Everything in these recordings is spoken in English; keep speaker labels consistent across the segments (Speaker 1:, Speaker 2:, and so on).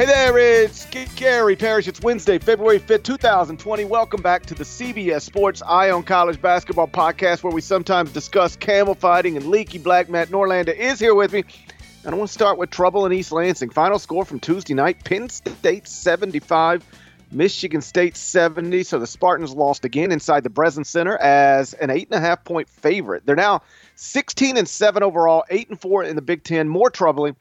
Speaker 1: Hey there, it's Gary Parrish. It's Wednesday, February 5th, 2020. Welcome back to the CBS Sports Eye on College Basketball podcast, where we sometimes discuss camel fighting and leaky black. Matt Norlander is here with me. And I want to start with trouble in East Lansing. Final score from Tuesday night Penn State 75, Michigan State 70. So the Spartans lost again inside the Breslin Center as an 8.5 point favorite. They're now 16 and 7 overall, 8 and 4 in the Big Ten. More troubling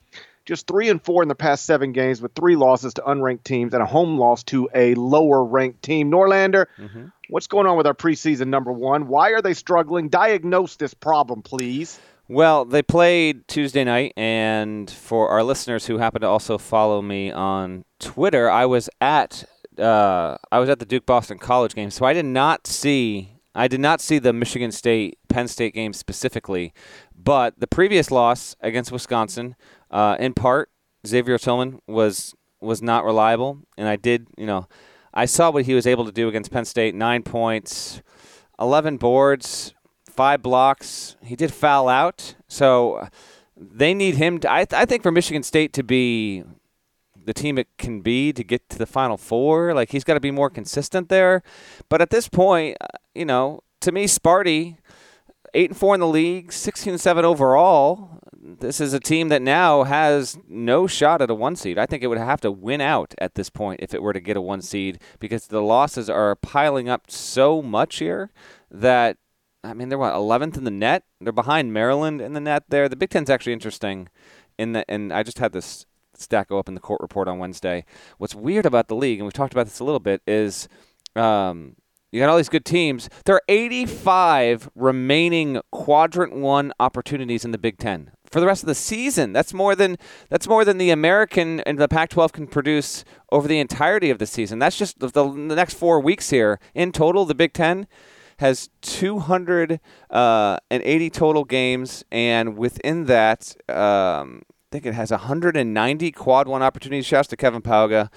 Speaker 1: just three and four in the past seven games with three losses to unranked teams and a home loss to a lower ranked team. Norlander, mm-hmm. what's going on with our preseason number one? Why are they struggling? Diagnose this problem, please.
Speaker 2: Well, they played Tuesday night, and for our listeners who happen to also follow me on Twitter, I was at uh, I was at the Duke Boston College game, so I did not see I did not see the Michigan State Penn State game specifically, but the previous loss against Wisconsin uh, in part, Xavier Tillman was was not reliable, and I did, you know, I saw what he was able to do against Penn State: nine points, eleven boards, five blocks. He did foul out, so they need him. To, I, I think for Michigan State to be the team it can be to get to the Final Four, like he's got to be more consistent there. But at this point, uh, you know, to me, Sparty eight and four in the league, sixteen and seven overall. This is a team that now has no shot at a one seed. I think it would have to win out at this point if it were to get a one seed because the losses are piling up so much here that I mean they're what eleventh in the net. They're behind Maryland in the net there. The Big Ten's actually interesting in that, and I just had this stat go up in the court report on Wednesday. What's weird about the league, and we've talked about this a little bit, is um, you got all these good teams. There are 85 remaining quadrant one opportunities in the Big Ten for the rest of the season. That's more than that's more than the American and the Pac-12 can produce over the entirety of the season. That's just the, the next four weeks here. In total, the Big Ten has 280 uh, total games, and within that, um, I think it has 190 quad one opportunities. Shouts to Kevin Pauga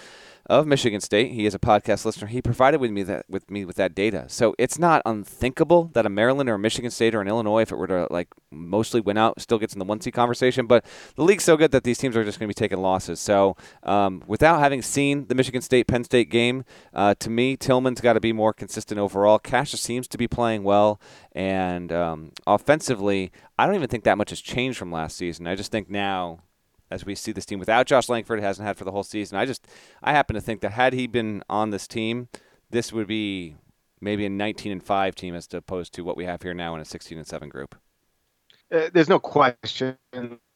Speaker 2: of Michigan State. He is a podcast listener. He provided with me that with me with that data. So it's not unthinkable that a Maryland or a Michigan State or an Illinois, if it were to like mostly win out, still gets in the one seed conversation. But the league's so good that these teams are just going to be taking losses. So um, without having seen the Michigan State Penn State game, uh, to me Tillman's got to be more consistent overall. Cassius seems to be playing well, and um, offensively, I don't even think that much has changed from last season. I just think now as we see this team without Josh Langford hasn't had for the whole season. I just I happen to think that had he been on this team, this would be maybe a 19 and 5 team as opposed to what we have here now in a 16 and 7 group.
Speaker 1: Uh, there's no question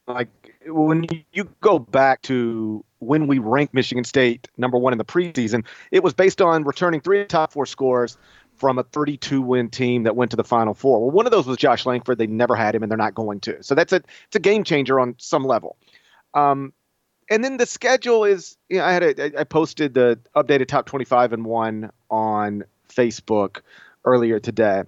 Speaker 1: like when you go back to when we ranked Michigan State number 1 in the preseason, it was based on returning three top 4 scores from a 32 win team that went to the final four. Well, one of those was Josh Langford. They never had him and they're not going to. So that's a it's a game changer on some level. Um, and then the schedule is, you know, I had a, I posted the updated top 25 and one on Facebook earlier today.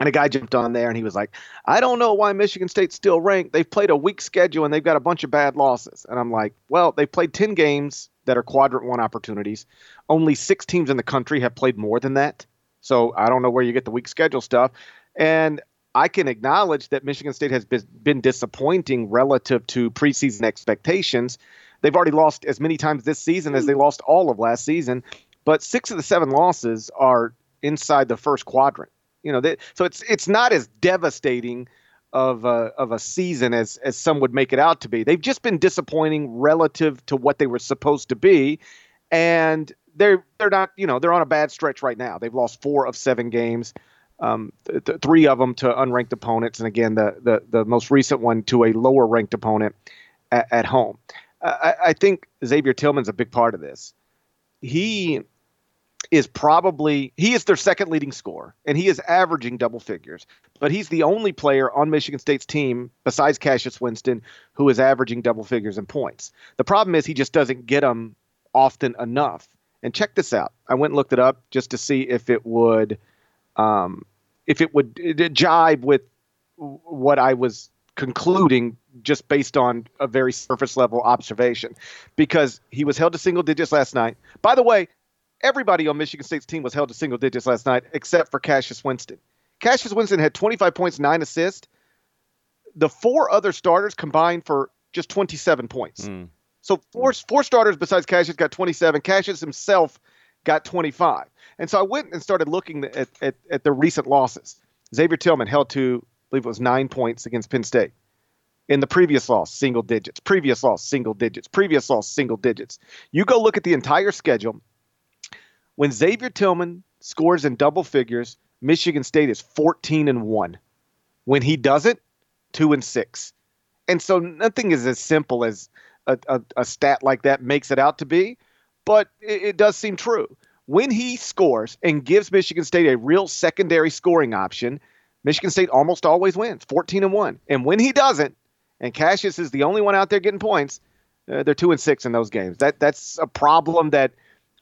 Speaker 1: And a guy jumped on there and he was like, I don't know why Michigan State's still ranked. They've played a weak schedule and they've got a bunch of bad losses. And I'm like, well, they've played 10 games that are quadrant one opportunities. Only six teams in the country have played more than that. So I don't know where you get the weak schedule stuff. And I can acknowledge that Michigan State has been disappointing relative to preseason expectations. They've already lost as many times this season as they lost all of last season, but six of the seven losses are inside the first quadrant. You know, they, so it's it's not as devastating of a, of a season as as some would make it out to be. They've just been disappointing relative to what they were supposed to be, and they're they're not you know they're on a bad stretch right now. They've lost four of seven games um, th- th- three of them to unranked opponents, and again the the, the most recent one to a lower ranked opponent at, at home. I, I think Xavier Tillman's a big part of this. He is probably he is their second leading scorer, and he is averaging double figures. But he's the only player on Michigan State's team besides Cassius Winston who is averaging double figures in points. The problem is he just doesn't get them often enough. And check this out. I went and looked it up just to see if it would um, if it would jibe with what I was concluding just based on a very surface level observation because he was held to single digits last night. By the way, everybody on Michigan State's team was held to single digits last night except for Cassius Winston. Cassius Winston had 25 points, 9 assists. The four other starters combined for just 27 points. Mm. So four four starters besides Cassius got 27. Cassius himself got 25. And so I went and started looking at, at, at the recent losses. Xavier Tillman held to, I believe it was nine points against Penn State. In the previous loss, single digits. Previous loss, single digits. Previous loss, single digits. You go look at the entire schedule. When Xavier Tillman scores in double figures, Michigan State is 14 and 1. When he doesn't, 2 and 6. And so nothing is as simple as a, a, a stat like that makes it out to be, but it, it does seem true. When he scores and gives Michigan State a real secondary scoring option, Michigan State almost always wins, 14 and 1. And when he doesn't, and Cassius is the only one out there getting points, uh, they're 2 and 6 in those games. That that's a problem that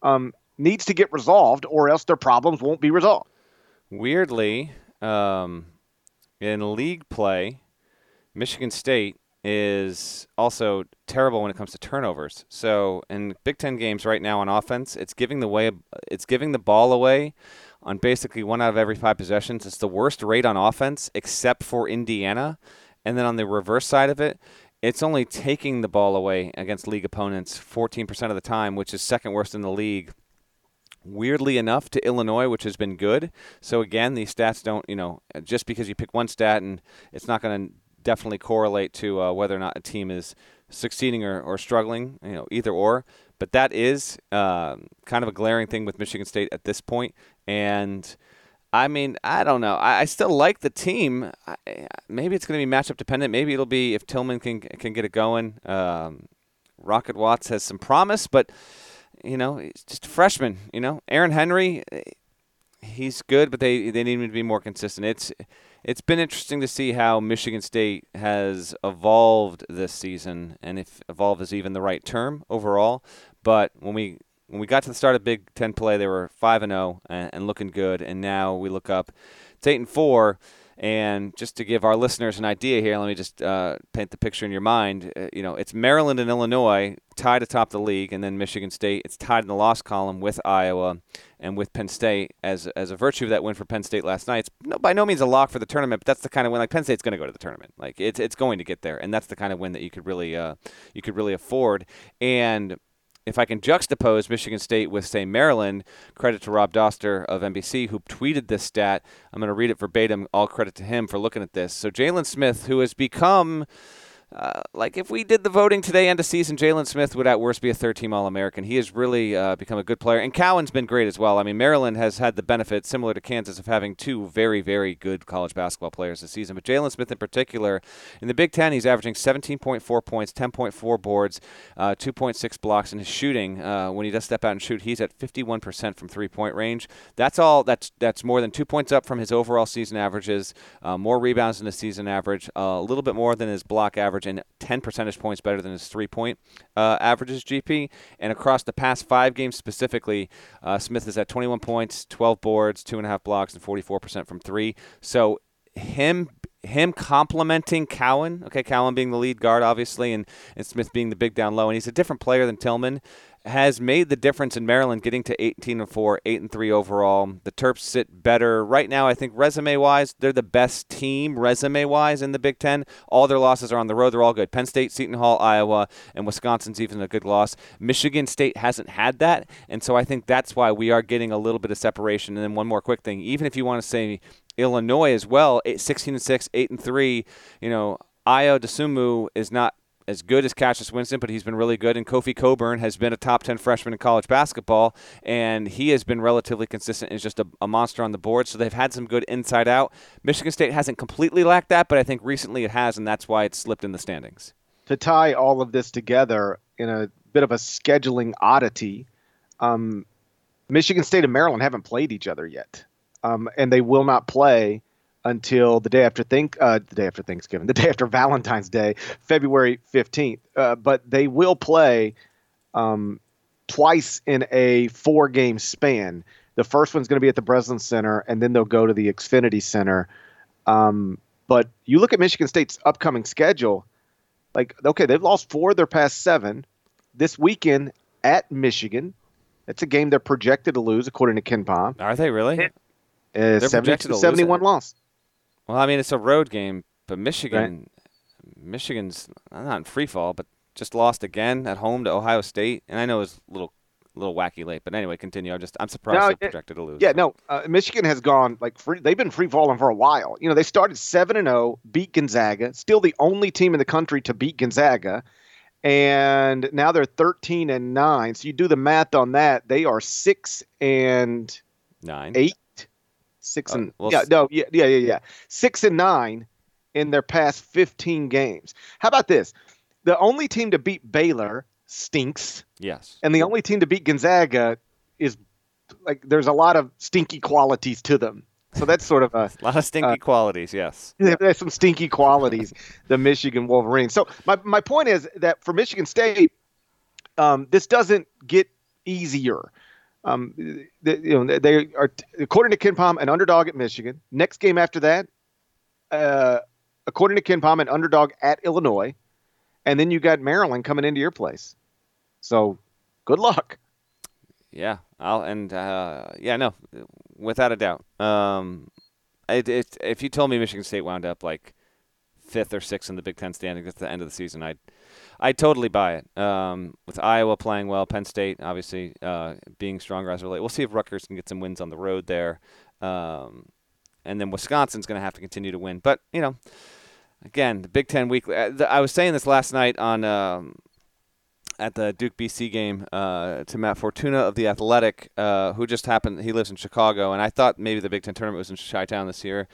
Speaker 1: um, needs to get resolved or else their problems won't be resolved.
Speaker 2: Weirdly, um, in league play, Michigan State is also terrible when it comes to turnovers. So in Big Ten games right now on offense, it's giving the way it's giving the ball away on basically one out of every five possessions. It's the worst rate on offense except for Indiana. And then on the reverse side of it, it's only taking the ball away against league opponents 14% of the time, which is second worst in the league weirdly enough to Illinois, which has been good. So again, these stats don't, you know, just because you pick one stat and it's not going to definitely correlate to uh, whether or not a team is succeeding or, or struggling, you know, either or. But that is uh, kind of a glaring thing with Michigan State at this point. And I mean, I don't know. I, I still like the team. I, maybe it's going to be matchup dependent. Maybe it'll be if Tillman can can get it going. Um, Rocket Watts has some promise, but you know, he's just a freshman. You know, Aaron Henry, he's good, but they they need him to be more consistent. It's it's been interesting to see how Michigan State has evolved this season, and if evolve is even the right term overall. But when we when we got to the start of Big Ten play, they were five and zero oh and looking good, and now we look up, it's eight and four. And just to give our listeners an idea here, let me just uh, paint the picture in your mind. Uh, you know, it's Maryland and Illinois tied atop the league, and then Michigan State. It's tied in the loss column with Iowa and with Penn State as as a virtue of that win for Penn State last night. It's no, by no means a lock for the tournament, but that's the kind of win. Like Penn State's going to go to the tournament. Like it's it's going to get there, and that's the kind of win that you could really uh, you could really afford. And if I can juxtapose Michigan State with, say, Maryland, credit to Rob Dauster of NBC, who tweeted this stat. I'm going to read it verbatim. All credit to him for looking at this. So, Jalen Smith, who has become uh, like if we did the voting today end of season, Jalen Smith would at worst be a third team All American. He has really uh, become a good player. And Cowan's been great as well. I mean, Maryland has had the benefit, similar to Kansas, of having two very, very good college basketball players this season. But Jalen Smith in particular, in the Big Ten, he's averaging 17.4 points, 10.4 boards, uh, 2.6 blocks, and his shooting, uh, when he does step out and shoot, he's at 51% from three point range. That's all. That's that's more than two points up from his overall season averages, uh, more rebounds than the season average, a little bit more than his block average and 10 percentage points better than his three point uh, averages, GP. And across the past five games specifically, uh, Smith is at 21 points, 12 boards, two and a half blocks, and 44% from three. So him him complimenting Cowan, okay, Cowan being the lead guard, obviously, and, and Smith being the big down low, and he's a different player than Tillman has made the difference in Maryland getting to 18 and 4, 8 and 3 overall. The Terps sit better right now. I think resume wise, they're the best team resume wise in the Big Ten. All their losses are on the road. They're all good. Penn State, Seton Hall, Iowa, and Wisconsin's even a good loss. Michigan State hasn't had that, and so I think that's why we are getting a little bit of separation. And then one more quick thing, even if you want to say Illinois as well, 16 and 6, 8 and 3, you know, Ayo Dosunmu is not as good as Cassius Winston, but he's been really good. And Kofi Cockburn has been a top 10 freshman in college basketball, and he has been relatively consistent Is just a, a, monster on the board. So they've had some good inside out. Michigan State hasn't completely lacked that, but I think recently it has, and that's why it's slipped in the standings.
Speaker 1: To tie all of this together in a bit of a scheduling oddity, um, Michigan State and Maryland haven't played each other yet, um, and they will not play until the day after think uh, the day after Thanksgiving, the day after Valentine's Day, February fifteenth. Uh, but they will play um, twice in a four game span. The first one's going to be at the Breslin Center, and then they'll go to the Xfinity Center. Um, but you look at Michigan State's upcoming schedule, like okay, they've lost four of their past seven. This weekend at Michigan, it's a game they're projected to lose according to KenPom.
Speaker 2: Are they really?
Speaker 1: Uh, 70, 71 loss.
Speaker 2: Well, I mean, it's a road game, but Michigan, right. Michigan's not in free fall, but just lost again at home to Ohio State, and I know it was a little little wacky late, but anyway, continue. I'm just I'm surprised
Speaker 1: No,
Speaker 2: they're projected to lose.
Speaker 1: Yeah, no. Uh, Michigan has gone like free, they've been free falling for a while. You know, they started seven and zero, beat Gonzaga, still the only team in the country to beat Gonzaga, and now they're thirteen and nine. So you do the math on that, they are six and
Speaker 2: nine.
Speaker 1: eight, six
Speaker 2: Oh,
Speaker 1: and
Speaker 2: well,
Speaker 1: yeah, no, yeah, yeah, yeah, yeah, six and nine in their past fifteen games. How about this? The only team to beat Baylor stinks.
Speaker 2: Yes.
Speaker 1: And the only team to beat Gonzaga is like there's a lot of stinky qualities to them. So that's sort of a
Speaker 2: A lot of stinky
Speaker 1: Uh,
Speaker 2: qualities. Yes.
Speaker 1: there's some stinky qualities, the Michigan Wolverines. So my, my point is that for Michigan State, um, this doesn't get easier. Um, the, you know, they are according to KenPom an underdog at Michigan. Next game after that, uh, according to KenPom, an underdog at Illinois, and then you got Maryland coming into your place. So good luck.
Speaker 2: Yeah, I'll and uh, yeah, no, without a doubt. Um, it, it, if you told me Michigan State wound up like fifth or sixth in the Big Ten standings at the end of the season, I'd I'd totally buy it. Um, with Iowa playing well, Penn State obviously uh, being stronger as of late. We'll see if Rutgers can get some wins on the road there, um, and then Wisconsin's going to have to continue to win. But you know, again, the Big Ten weekly. uh, I was saying this last night on. Um, at the Duke BC game uh, to Matt Fortuna of the Athletic, uh, who just happened. He lives in Chicago, and I thought maybe the Big Ten tournament was in Chi Town this year,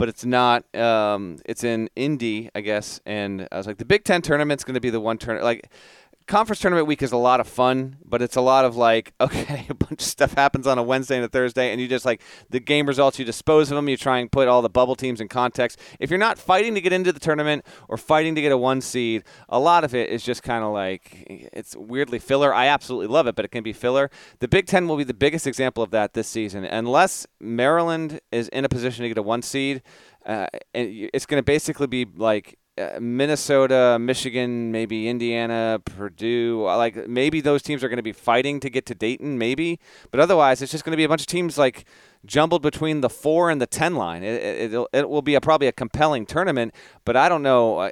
Speaker 2: but it's not. Um, it's in Indy, I guess. And I was like, the Big Ten tournament's going to be the one tournament. Like, conference tournament week is a lot of fun, but it's a lot of like, okay, a bunch of stuff happens on a Wednesday and a Thursday, and you just like the game results, you dispose of them, you try and put all the bubble teams in context. If you're not fighting to get into the tournament or fighting to get a one seed, a lot of it is just kind of like it's weirdly filler. I absolutely love it, but it can be filler. The Big Ten will be the biggest example of that this season, unless Maryland is in a position to get a one seed. Uh, and it's going to basically be like Minnesota, Michigan, maybe Indiana, Purdue. uh, Like maybe those teams are going to be fighting to get to Dayton, maybe. But otherwise, it's just going to be a bunch of teams like jumbled between the four and the ten line. It, it, it will be a, probably a compelling tournament. But I don't know uh,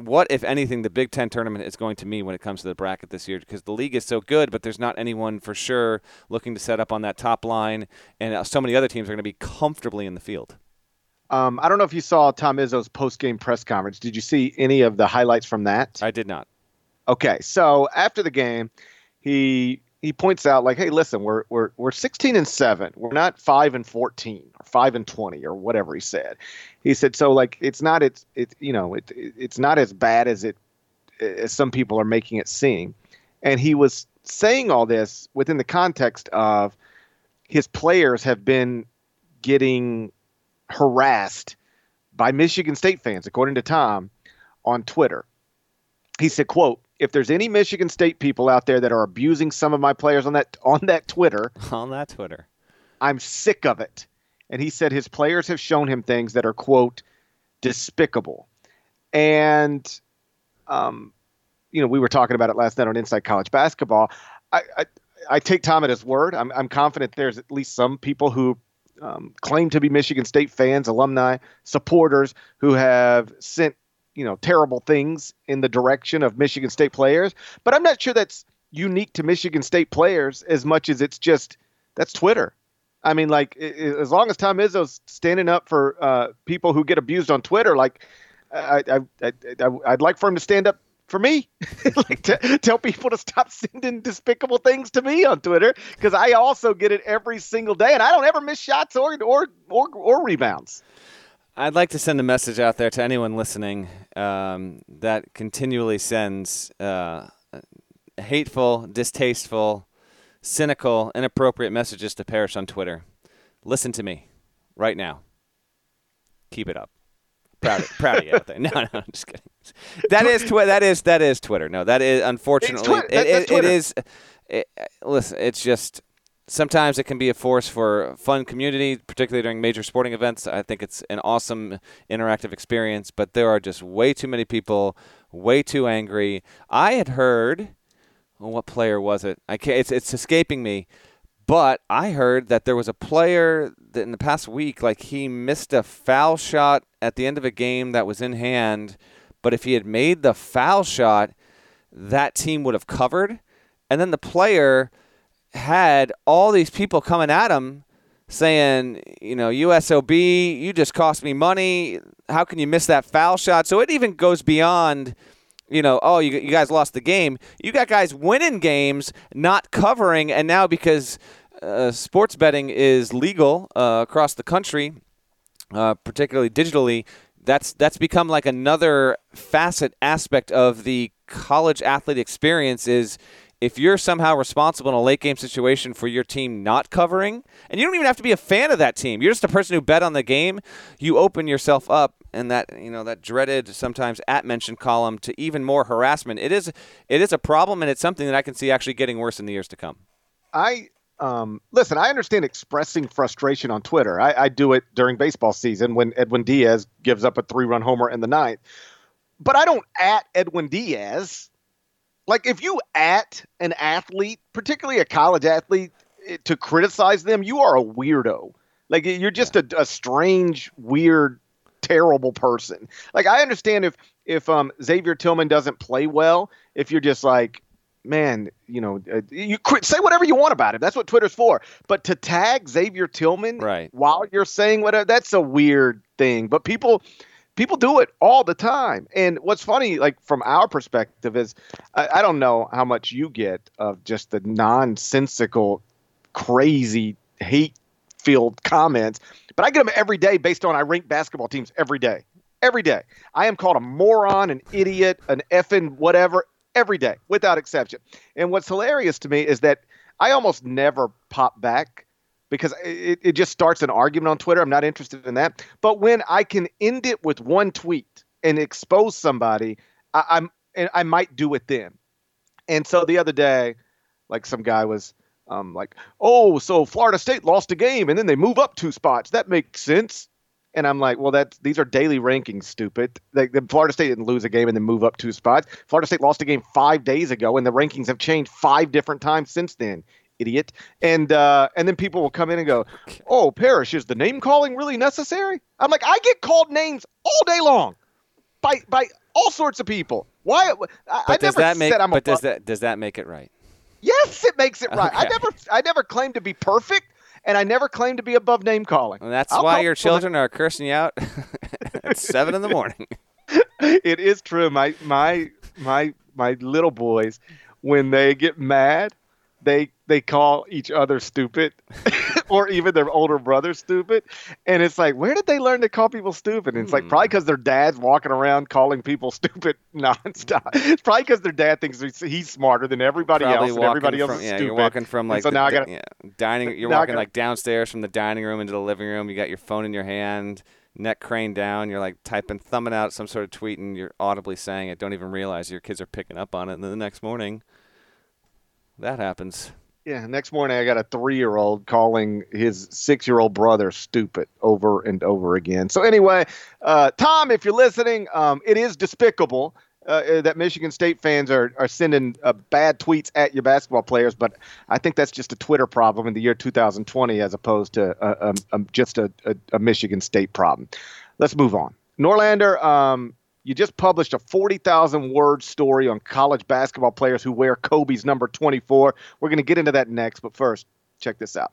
Speaker 2: what, if anything, the Big Ten tournament is going to mean when it comes to the bracket this year because the league is so good, but there's not anyone for sure looking to set up on that top line, and uh, so many other teams are going to be comfortably in the field.
Speaker 1: Um, I don't know if you saw Tom Izzo's post game press conference. Did you see any of the highlights from that?
Speaker 2: I did not.
Speaker 1: Okay, so after the game, he he points out like, hey, listen, we're we're we're 16 and seven. We're not five and 14 or five and 20 or whatever he said. He said so like it's not it's it you know it, it it's not as bad as it as some people are making it seem, and he was saying all this within the context of his players have been getting harassed by Michigan State fans, according to Tom, on Twitter. He said, "quote If there's any Michigan State people out there that are abusing some of my players on that on that Twitter,
Speaker 2: On that Twitter.
Speaker 1: I'm sick of it." And he said his players have shown him things that are quote despicable, and um, you know we were talking about it last night on Inside College Basketball. I I, I take Tom at his word. I'm I'm confident there's at least some people who um, claim to be Michigan State fans, alumni, supporters who have sent you know terrible things in the direction of Michigan State players. But I'm not sure that's unique to Michigan State players as much as it's just that's Twitter. I mean, like i- i- as long as Tom Izzo's standing up for uh, people who get abused on Twitter, like I, I, I, I, I'd like for him to stand up for me, like to tell people to stop sending despicable things to me on Twitter because I also get it every single day, and I don't ever miss shots or or or, or rebounds.
Speaker 2: I'd like to send a message out there to anyone listening um, that continually sends uh, hateful, distasteful, cynical, inappropriate messages to Parrish on Twitter. Listen to me right now. Keep it up. Proud, of, proud of you out there. No, no, I'm just kidding. That is twi- That is that is Twitter. No, that is unfortunately
Speaker 1: Twitter. That-
Speaker 2: it-
Speaker 1: that's
Speaker 2: it-
Speaker 1: Twitter.
Speaker 2: it is. It, listen, it's just sometimes it can be a force for fun community, particularly during major sporting events. I think it's an awesome interactive experience, but there are just way too many people, way too angry. I had heard, well, what player was it? I can't. It's it's escaping me. But I heard that there was a player in the past week, like he missed a foul shot at the end of a game that was in hand. But if he had made the foul shot, that team would have covered. And then the player had all these people coming at him saying, you know, USOB, you just cost me money. How can you miss that foul shot? So it even goes beyond, you know, oh, you, you guys lost the game. You got guys winning games, not covering, and now because uh, sports betting is legal uh, across the country, uh, particularly digitally, that's that's become like another facet aspect of the college athlete experience is if you're somehow responsible in a late game situation for your team not covering, and you don't even have to be a fan of that team, you're just a person who bet on the game, you open yourself up and that you know that dreaded sometimes at mention column to even more harassment. It is it is a problem and it's something that I can see actually getting worse in the years to come.
Speaker 1: I um, listen, I understand expressing frustration on Twitter. I, I do it during baseball season when Edwin Diaz gives up a three run homer in the ninth. But I don't at Edwin Diaz like if you at an athlete, particularly a college athlete, eh, to criticize them, you are a weirdo. Like you're just a, a strange, weird, terrible person. Like I understand if if um, Xavier Tillman doesn't play well, if you're just like, man, you know, uh, you say whatever you want about it. That's what Twitter's for. But to tag Xavier Tillman
Speaker 2: right.
Speaker 1: while you're saying whatever, that's a weird thing. But people people do it all the time. And what's funny, like from our perspective, is I, I don't know how much you get of just the nonsensical, crazy, hate filled comments, but I get them every day based on I rank basketball teams every day. Every day. I am called a moron, an idiot, an effing whatever every day without exception. And what's hilarious to me is that I almost never pop back because it, it just starts an argument on Twitter. I'm not interested in that. But when I can end it with one tweet and expose somebody, I, I'm I might do it then. And so the other day, like some guy was um, like, "Oh, so Florida State lost a game and then they move up two spots. That makes sense." And I'm like, "Well, that's these are daily rankings, stupid. Like the Florida State didn't lose a game and then move up two spots. Florida State lost a game five days ago, and the rankings have changed five different times since then idiot. And uh, and then people will come in and go, "Oh, Parrish, is the name calling really necessary?" I'm like, I get called names all day long by by all sorts of people. Why? I,
Speaker 2: but
Speaker 1: I
Speaker 2: does that make? but does that does that make it right?
Speaker 1: Yes, it makes it right. Okay. I never I never claimed to be perfect. And I never claimed to be above name calling.
Speaker 2: Well, that's I'll why your children are cursing you out at seven in the morning.
Speaker 1: it is true. My my my my little boys, when they get mad, they they call each other stupid or even their older brother stupid. And it's like where did they learn to call people stupid? And it's like probably because hmm. their dad's walking around calling people stupid nonstop. It's probably because their dad thinks he's smarter than everybody
Speaker 2: probably
Speaker 1: else and everybody
Speaker 2: from,
Speaker 1: else is
Speaker 2: yeah,
Speaker 1: stupid.
Speaker 2: you're walking from like
Speaker 1: so
Speaker 2: the,
Speaker 1: now I gotta,
Speaker 2: yeah, dining you're walking gotta, like downstairs from the dining room into the living room. You got your phone in your hand neck craned down. You're like typing thumbing out some sort of tweet and you're audibly saying it. Don't even realize your kids are picking up on it. And then the next morning that happens
Speaker 1: yeah, next morning I got a three year old calling his six year old brother stupid over and over again. So, anyway, uh, Tom, if you're listening, um, it is despicable uh, uh, that Michigan State fans are, are sending uh, bad tweets at your basketball players, but I think that's just a Twitter problem in the year 2020 as opposed to uh, um, um, just a, a, a, Michigan State problem. Let's move on. Norlander, um, you just published a 40,000 word story on college basketball players who wear Kobe's number 24. We're going to get into that next, but first, check this out.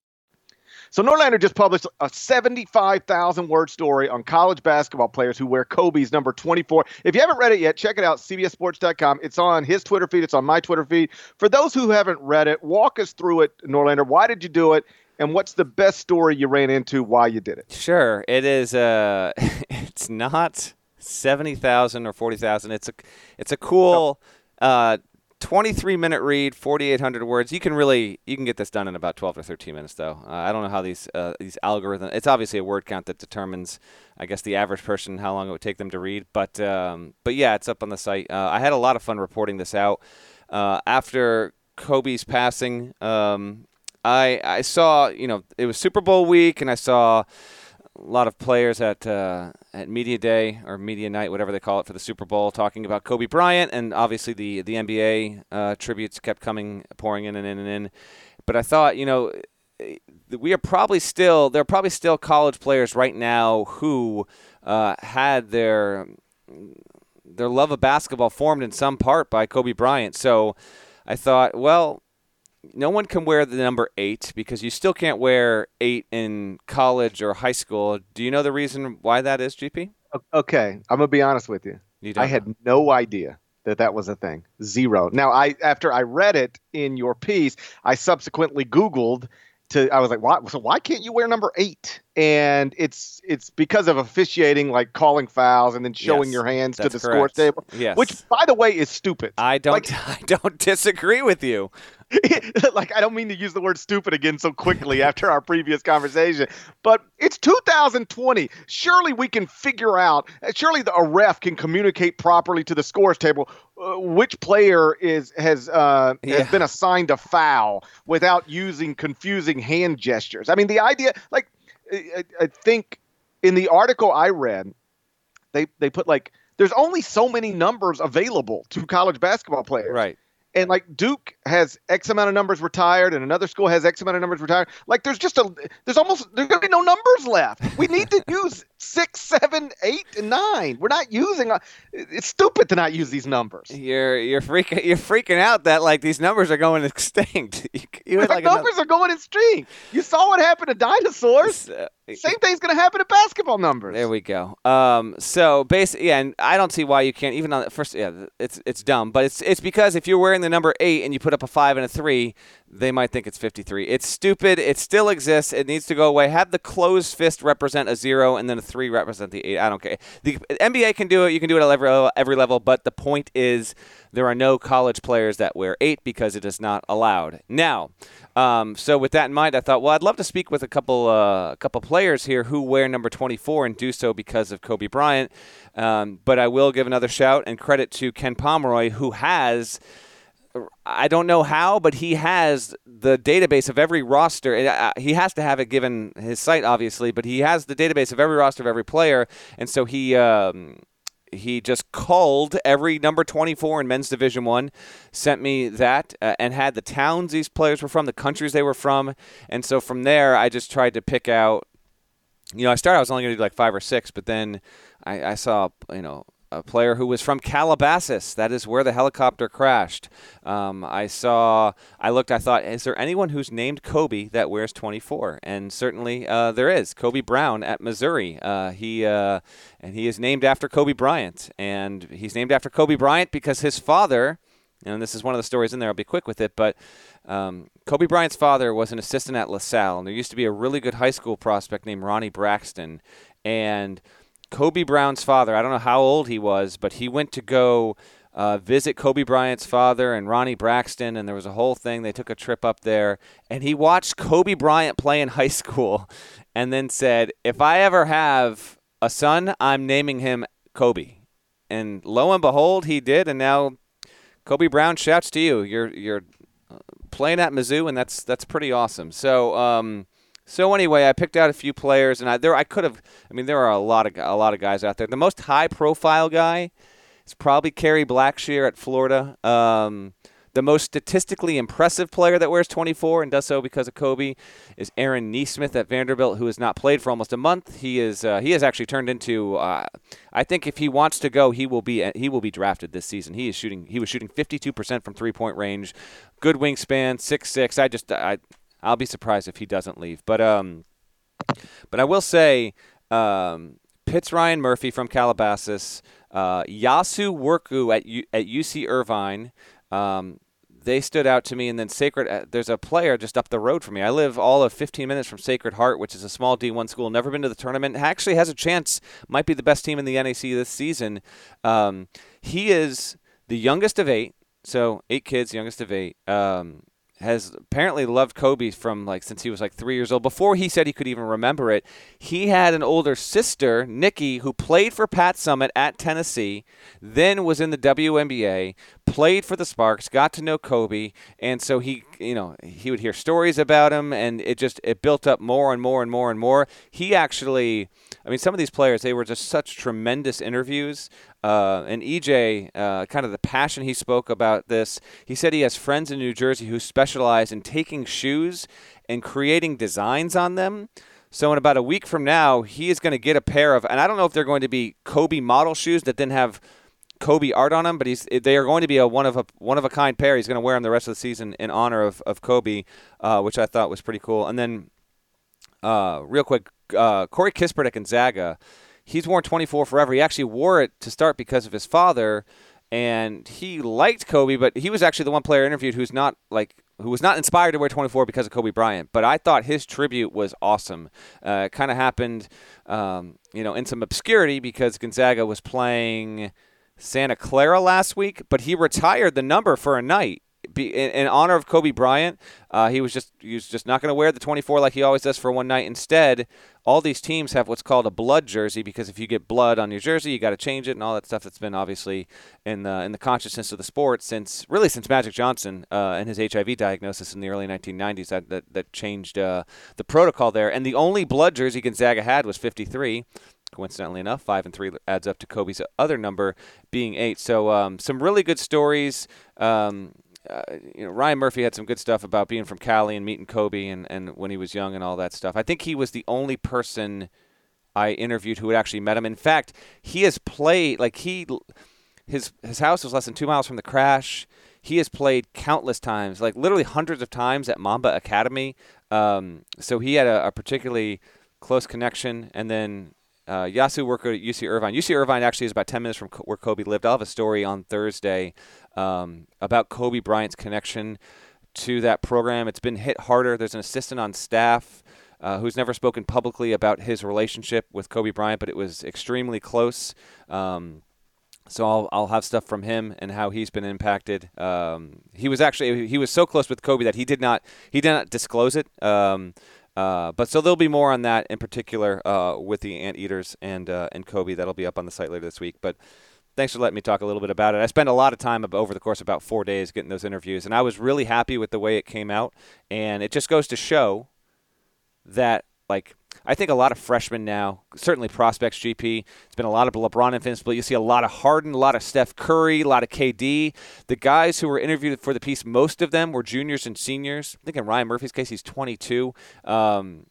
Speaker 1: So Norlander just published a 75,000 word story on college basketball players who wear Kobe's number 24. If you haven't read it yet, check it out, CBSSports.com. It's on his Twitter feed. It's on my Twitter feed. For those who haven't read it, walk us through it, Norlander. Why did you do it? And what's the best story you ran into why you did it?
Speaker 2: Sure. It is, uh, it's not 70,000 or 40,000. It's a, it's a cool, uh, 23 minute read, 4,800 words. You can really you can get this done in about 12 or 13 minutes, though. Uh, I don't know how these uh, these algorithms. It's obviously a word count that determines, I guess, the average person how long it would take them to read. But um, but yeah, it's up on the site. Uh, I had a lot of fun reporting this out uh, after Kobe's passing. Um, I I saw you know it was Super Bowl week, and I saw a lot of players at uh, at media day or media night, whatever they call it for the Super Bowl, talking about Kobe Bryant, and obviously the the NBA uh, tributes kept coming, pouring in and in and in. But I thought, you know, we are probably still there are probably still college players right now who uh, had their their love of basketball formed in some part by Kobe Bryant. So I thought, well, no one can wear the number eight because you still can't wear eight in college or high school. Do you know the reason why that is, GP?
Speaker 1: Okay, I'm gonna be honest with you.
Speaker 2: you
Speaker 1: I had no idea that that was a thing. Zero. Now, I after I read it in your piece, I subsequently Googled to. I was like, why? So why can't you wear number eight? And it's it's because of officiating, like calling fouls and then showing
Speaker 2: Yes,
Speaker 1: your hands to the score table.
Speaker 2: Yes.
Speaker 1: Which, by the way, is stupid.
Speaker 2: I don't.
Speaker 1: like-
Speaker 2: I don't disagree with you.
Speaker 1: like I don't mean to use the word stupid again so quickly after our previous conversation, but it's 2020. Surely we can figure out. Surely the, a ref can communicate properly to the scores table uh, which player is has uh,
Speaker 2: Yeah.
Speaker 1: has been assigned a foul without using confusing hand gestures. I mean, the idea, like, I, I- think in the article I read, they they put like there's only so many numbers available to college basketball players
Speaker 2: Right.
Speaker 1: and like Duke has X amount of numbers retired, and another school has X amount of numbers retired. Like there's just a there's almost there's gonna be no numbers left. We need to use six, seven, eight, and nine. We're not using. It's stupid to not use these numbers.
Speaker 2: You're you're freaking you're freaking out that like these numbers are going extinct. You, you had
Speaker 1: the
Speaker 2: like another-
Speaker 1: numbers are going extinct. You saw what happened to dinosaurs.
Speaker 2: Uh,
Speaker 1: Same thing's gonna happen to basketball numbers.
Speaker 2: There we go. Um, so basically, yeah, and I don't see why you can't even on the first. Yeah, it's it's dumb, but it's it's because if you're wearing the number eight and you put up a five and a three, they might think it's 53. It's stupid. It still exists. It needs to go away. Have the closed fist represent a zero and then a three represent the eight. I don't care. The NBA can do it. You can do it at every every level. But the point is, there are no college players that wear eight because it is not allowed. Now, um, so with that in mind, I thought, well, I'd love to speak with a couple uh, a couple players here who wear number 24 and do so because of Kobe Bryant. Um, but I will give another shout and credit to Ken Pomeroy, who has. I don't know how, but he has the database of every roster. and, uh, He has to have it given his site, obviously, but he has the database of every roster of every player, and so he um, he just called every number 24 in men's division one sent me that uh, and had the towns these players were from the countries they were from and so from there i just tried to pick out you know i started i was only going to do like five or six but then I, I saw you know a player who was from Calabasas. That is where the helicopter crashed. Um, I saw, I looked, I thought, is there anyone who's named Kobe that wears 24? And certainly uh, there is. Kobe Brown at Missouri. Uh, he uh, and he is named after Kobe Bryant, and he's named after Kobe Bryant because his father. And this is one of the stories in there. I'll be quick with it, but um, Kobe Bryant's father was an assistant at LaSalle, and there used to be a really good high school prospect named Ronnie Braxton, and Kobe Brown's father, I don't know how old he was, but he went to go uh, visit Kobe Bryant's father and Ronnie Braxton, and there was a whole thing. They took a trip up there, and he watched Kobe Bryant play in high school and then said, If I ever have a son, I'm naming him Kobe. And lo and behold, he did, and now Kobe Brown shouts to you. You're, you're uh, playing at Mizzou, and that's, that's pretty awesome. So, um, so anyway, I picked out a few players, and I there I could have. I mean, there are a lot of a lot of guys out there. The most high profile guy is probably Kerry Blackshear at Florida. Um, The most statistically impressive player that wears 24 and does so because of Kobe is Aaron Nesmith at Vanderbilt, who has not played for almost a month. He is uh, he has actually turned into. Uh, I think if he wants to go, he will be he will be drafted this season. He is shooting. He was shooting 52% from three point range. Good wingspan, six six. I just I I'll be surprised if he doesn't leave. But um, but I will say, um, Pitts Ryan Murphy from Calabasas, uh, Eyassu Worku at U- at UC Irvine. Um, they stood out to me, and then Sacred. Uh, there's a player just up the road from me. I live all of 15 minutes from Sacred Heart, which is a small D1 school. Never been to the tournament. Actually, has a chance. Might be the best team in the NAC this season. Um, he is the youngest of eight. So eight kids, youngest of eight. Um, has apparently loved Kobe from like since he was like three years old. Before he said he could even remember it, he had an older sister, Nikki, who played for Pat Summitt at Tennessee, then was in the WNBA, played for the Sparks, got to know Kobe, and so he, you know, he would hear stories about him, and it just it built up more and more and more and more. He actually, I mean, some of these players, they were just such tremendous interviews. Uh, and EJ, uh, kind of the passion he spoke about this, he said he has friends in New Jersey who specialize in taking shoes and creating designs on them. So in about a week from now, he is going to get a pair of, and I don't know if they're going to be Kobe model shoes that then have Kobe art on them, but he's they are going to be a one of a one of a kind pair. He's going to wear them the rest of the season in honor of of Kobe, uh, which I thought was pretty cool. And then, uh, real quick, uh, Corey Kispert at Gonzaga he's worn 24 forever. He actually wore it to start because of his father, and he liked Kobe, but he was actually the one player interviewed who's not like who was not inspired to wear 24 because of Kobe Bryant. But I thought his tribute was awesome. Uh, it kind of happened, um, you know, in some obscurity because Gonzaga was playing Santa Clara last week, but he retired the number for a night be, in, in, honor of Kobe Bryant, uh, he was just he was just not going to wear the 24 like he always does for one night. Instead, all these teams have what's called a blood jersey because if you get blood on your jersey, you got to change it and all that stuff. That's been obviously in the in the consciousness of the sport since really since Magic Johnson uh, and his HIV diagnosis in the early 1990s. That that, that changed uh, the protocol there. And the only blood jersey Gonzaga had was 53 coincidentally enough, five and three adds up to Kobe's other number being eight. So um, some really good stories. Um, uh, you know, Ryan Murphy had some good stuff about being from Cali and meeting Kobe and, and when he was young and all that stuff. I think he was the only person I interviewed who had actually met him. In fact, he has played like he his his house was less than two miles from the crash. He has played countless times, like literally hundreds of times at Mamba Academy. Um, so he had a, a, particularly close connection. And then uh, Eyassu Worku at UC Irvine. UC Irvine actually is about 10 minutes from where Kobe lived. I'll have a story on Thursday um, about Kobe Bryant's connection to that program. It's been hit harder. There's an assistant on staff uh, who's never spoken publicly about his relationship with Kobe Bryant, but it was extremely close. Um, so I'll, I'll have stuff from him and how he's been impacted. Um, he was actually he was so close with Kobe that he did not he did not disclose it. Um, uh, but so there'll be more on that in particular uh, with the Anteaters and uh, and Kobe. That'll be up on the site later this week. But thanks for letting me talk a little bit about it. I spent a lot of time over the course of about four days getting those interviews, and I was really happy with the way it came out. And it just goes to show that, like, I think a lot of freshmen now, certainly prospects, GP, it's been a lot of LeBron infants, but you see a lot of Harden, a lot of Steph Curry, a lot of KD. The guys who were interviewed for the piece, most of them were juniors and seniors. I think in Ryan Murphy's case, he's 22. Um,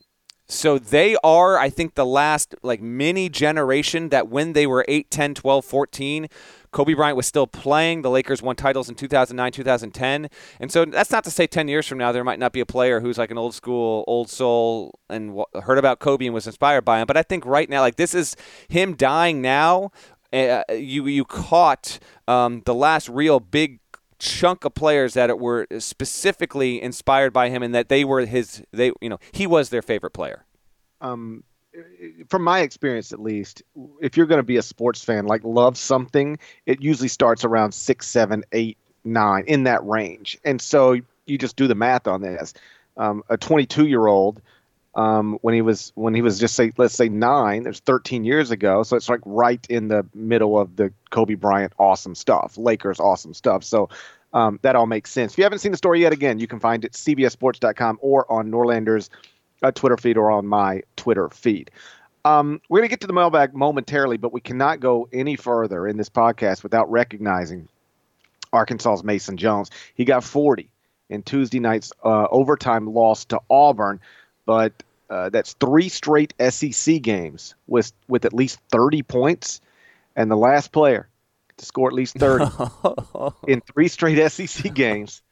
Speaker 2: so they are, I think, the last like mini generation that when they were 8, 10, 12, 14, Kobe Bryant was still playing. The Lakers won titles in 2009, 2010. And so that's not to say 10 years from now there might not be a player who's like an old school, old soul and heard about Kobe and was inspired by him. But I think right now, like this is him dying now. Uh, you you caught um, the last real big chunk of players that were specifically inspired by him and that they were his they you know he was their favorite player.
Speaker 1: Um from my experience at least if you're going to be a sports fan like love something it usually starts around six seven eight nine in that range. And so you just do the math on this. Um, a 22 year old um, when he was when he was just say let's say nine there's 13 years ago. So it's like right in the middle of the kobe bryant awesome stuff lakers awesome stuff. So um, that all makes sense. If you haven't seen the story yet again you can find it cbssports.com or on norlander's uh, twitter feed or on my twitter feed. Um, we're going to get to the mailbag momentarily but we cannot go any further in this podcast without recognizing Arkansas's Mason Jones. He got 40 in Tuesday night's uh, overtime loss to Auburn, but uh, that's three straight SEC games with with at least 30 points, and the last player to score at least 30 in three straight SEC games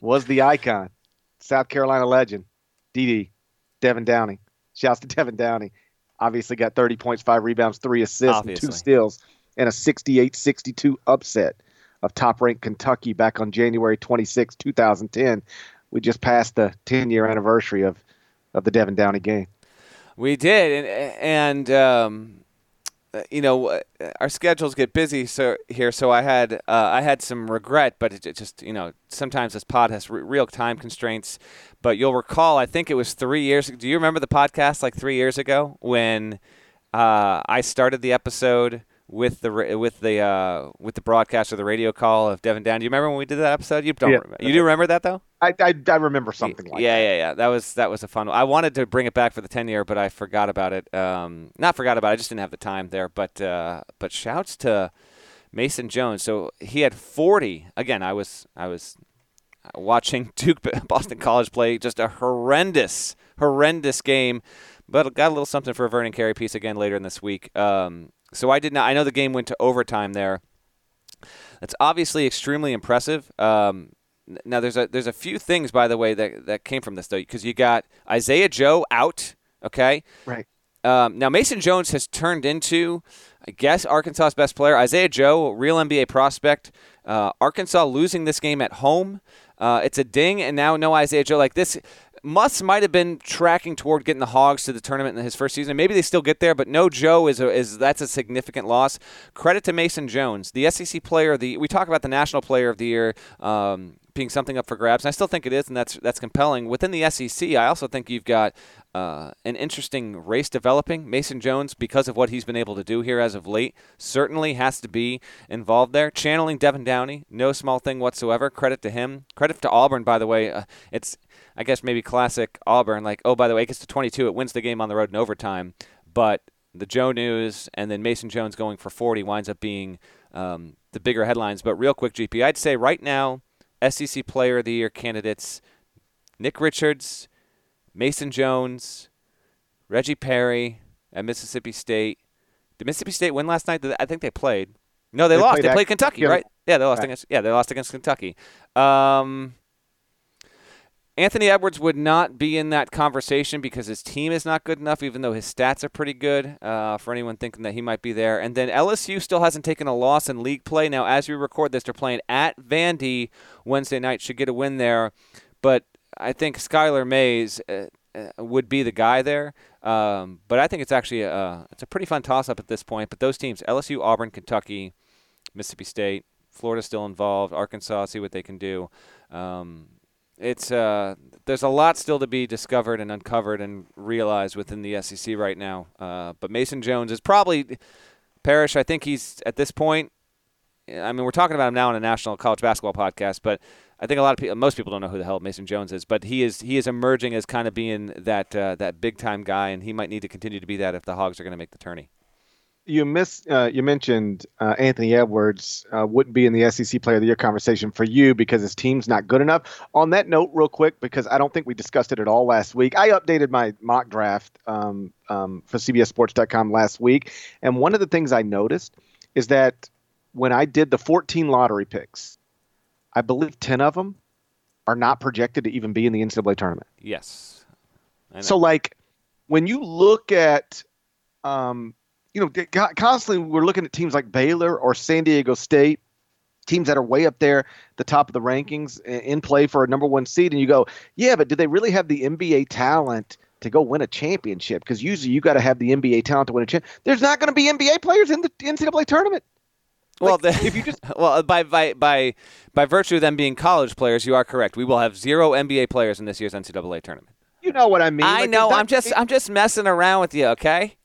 Speaker 1: was the icon, South Carolina legend, DD Devin Downey. Shouts to Devin Downey. Obviously got 30 points, five rebounds, three assists,
Speaker 2: Obviously.
Speaker 1: and two steals, and a 68-62 upset of top-ranked Kentucky back on January 26, 2010. We just passed the 10-year anniversary of of the Devin Downey game.
Speaker 2: We did, and and um, you know our schedules get busy so here. So I had uh, I had some regret, but it, just you know sometimes this pod has re- real time constraints. But you'll recall, I think it was three years. Do you remember the podcast like three years ago when uh, I started the episode? With the with the uh, with the broadcast or the radio call of Devin Down. Do you remember when we did that episode? You don't.
Speaker 1: Yeah.
Speaker 2: Remember. You do remember that though?
Speaker 1: I, I, I remember something like
Speaker 2: yeah,
Speaker 1: that.
Speaker 2: yeah, yeah. Yeah. That was that was a fun one. I wanted to bring it back for the ten year, but I forgot about it. Um, not forgot about it. I just didn't have the time there. But uh, but shouts to Mason Jones. So he had forty. Again, I was I was watching Duke Boston College play just a horrendous horrendous game, but got a little something for a Vernon Carey piece again later in this week. Um, so I did not. I know the game went to overtime there. That's obviously extremely impressive. Um, now there's a there's a few things by the way that that came from this though because you got Isaiah Joe out. Okay.
Speaker 1: Right.
Speaker 2: Um, now Mason Jones has turned into, I guess, Arkansas's best player. Isaiah Joe, real NBA prospect. Uh, Arkansas losing this game at home. Uh, it's a ding, and now no Isaiah Joe. Like this, Muss might have been tracking toward getting the Hogs to the tournament in his first season. Maybe they still get there, but no Joe is a, is that's a significant loss. Credit to Mason Jones, the SEC player the. We talk about the national player of the year. Um, being something up for grabs, and I still think it is, and that's that's compelling. Within the SEC, I also think you've got uh, an interesting race developing. Mason Jones, because of what he's been able to do here as of late, certainly has to be involved there. Channeling Devin Downey, no small thing whatsoever. Credit to him. Credit to Auburn, by the way. Uh, it's, I guess, maybe classic Auburn. Like, oh, by the way, it gets to 22. It wins the game on the road in overtime. But the Joe news and then Mason Jones going for 40 winds up being um, the bigger headlines. But real quick, GP, I'd say right now, SEC Player of the Year candidates Nick Richards, Mason Jones, Reggie Perry at Mississippi State. Did Mississippi State win last night? I think they played. No, they,
Speaker 1: They
Speaker 2: lost.
Speaker 1: played
Speaker 2: They played Kentucky,
Speaker 1: yeah.
Speaker 2: right? Yeah, they lost
Speaker 1: Right.
Speaker 2: against. Yeah, they lost against Kentucky. Um, Anthony Edwards would not be in that conversation because his team is not good enough, even though his stats are pretty good. Uh, for anyone thinking that he might be there, and then LSU still hasn't taken a loss in league play. Now, as we record this, they're playing at Vandy Wednesday night. Should get a win there, but I think Skylar Mays uh, uh, would be the guy there. Um, but I think it's actually a, it's a pretty fun toss up at this point. But those teams: LSU, Auburn, Kentucky, Mississippi State, Florida still involved, Arkansas, see what they can do. Um, it's uh, there's a lot still to be discovered and uncovered and realized within the SEC right now. Uh, but Mason Jones is probably Parrish. I think he's at this point. I mean, we're talking about him now on a national college basketball podcast, but I think a lot of people, most people don't know who the hell Mason Jones is. But he is he is emerging as kind of being that uh, that big time guy, and he might need to continue to be that if the Hogs are going to make the tourney.
Speaker 1: You miss uh, you mentioned uh, Anthony Edwards uh, wouldn't be in the SEC Player of the Year conversation for you because his team's not good enough. On that note, real quick, because I don't think we discussed it at all last week, I updated my mock draft um, um, for CBSSports.com last week, and one of the things I noticed is that when I did the 14 lottery picks, I believe 10 of them are not projected to even be in the NCAA tournament.
Speaker 2: Yes.
Speaker 1: So like when you look at um you know constantly we're looking at teams like Baylor or San Diego State teams that are way up there the top of the rankings in play for a number 1 seed and you go yeah but do they really have the NBA talent to go win a championship because usually you got to have the NBA talent to win a champ. There's not going to be NBA players in the NCAA tournament.
Speaker 2: well,
Speaker 1: Like,
Speaker 2: the,
Speaker 1: if you just
Speaker 2: well by by by by virtue of them being college players, you are correct. We will have zero NBA players in this year's NCAA tournament.
Speaker 1: you know what I mean.
Speaker 2: I
Speaker 1: Like,
Speaker 2: know. I'm just I'm just messing around with you. Okay.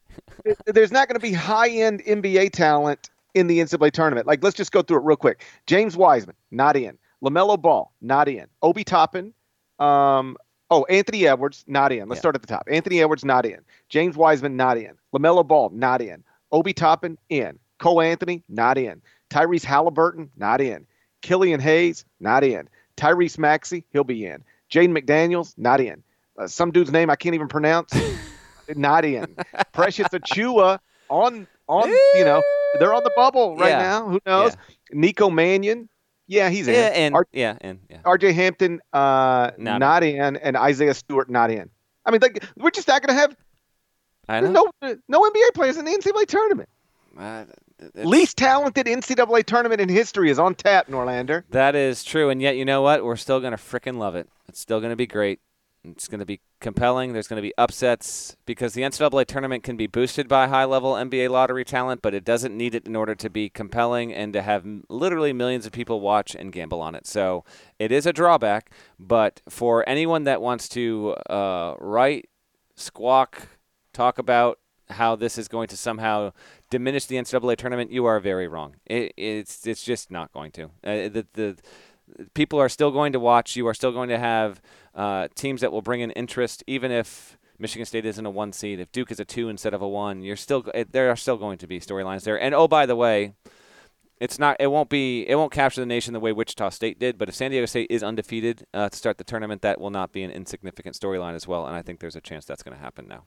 Speaker 1: There's not going to be high end NBA talent in the NCAA tournament. Like, let's just go through it real quick. James Wiseman, not in. LaMelo Ball, not in. Obi Toppin, um, oh, Anthony Edwards, not in. Let's
Speaker 2: Yeah.
Speaker 1: start at the top. Anthony Edwards, not in. James Wiseman, not in. LaMelo Ball, not in. Obi Toppin, in. Cole Anthony, not in. Tyrese Halliburton, not in. Killian Hayes, not in. Tyrese Maxey, he'll be in. Jaden McDaniels, not in. Uh, some dude's name I can't even pronounce, not in. Precious Achiuwa on on you know they're on the bubble right
Speaker 2: Yeah.
Speaker 1: now. Who knows? Nico Mannion, yeah, he's in.
Speaker 2: Yeah, and
Speaker 1: R-
Speaker 2: yeah, and yeah.
Speaker 1: RJ Hampton, uh,
Speaker 2: Not
Speaker 1: not, in, and Isaiah Stewart, not in. I mean, like, we're just not going to have
Speaker 2: I know.
Speaker 1: no no NBA players in the NCAA tournament.
Speaker 2: Uh,
Speaker 1: Least talented NCAA tournament in history is on tap, Norlander.
Speaker 2: That is true, and yet you know what? We're still gonna frickin' love it. It's still gonna be great. It's gonna be compelling. There's gonna be upsets because the NCAA tournament can be boosted by high-level NBA lottery talent, but it doesn't need it in order to be compelling and to have literally millions of people watch and gamble on it. So it is a drawback, but for anyone that wants to uh, write, squawk, talk about how this is going to somehow diminish the NCAA tournament, you are very wrong. It, it's it's just not going to. Uh, the, the people are still going to watch. You are still going to have uh, teams that will bring in interest, even if Michigan State isn't a one seed. If Duke is a two instead of a one, you're still it, there are still going to be storylines there. And oh, by the way. It's not. It won't be. It won't capture the nation the way Wichita State did. But if San Diego State is undefeated uh, to start the tournament, that will not be an insignificant storyline as well. And I think there's a chance that's going to happen now.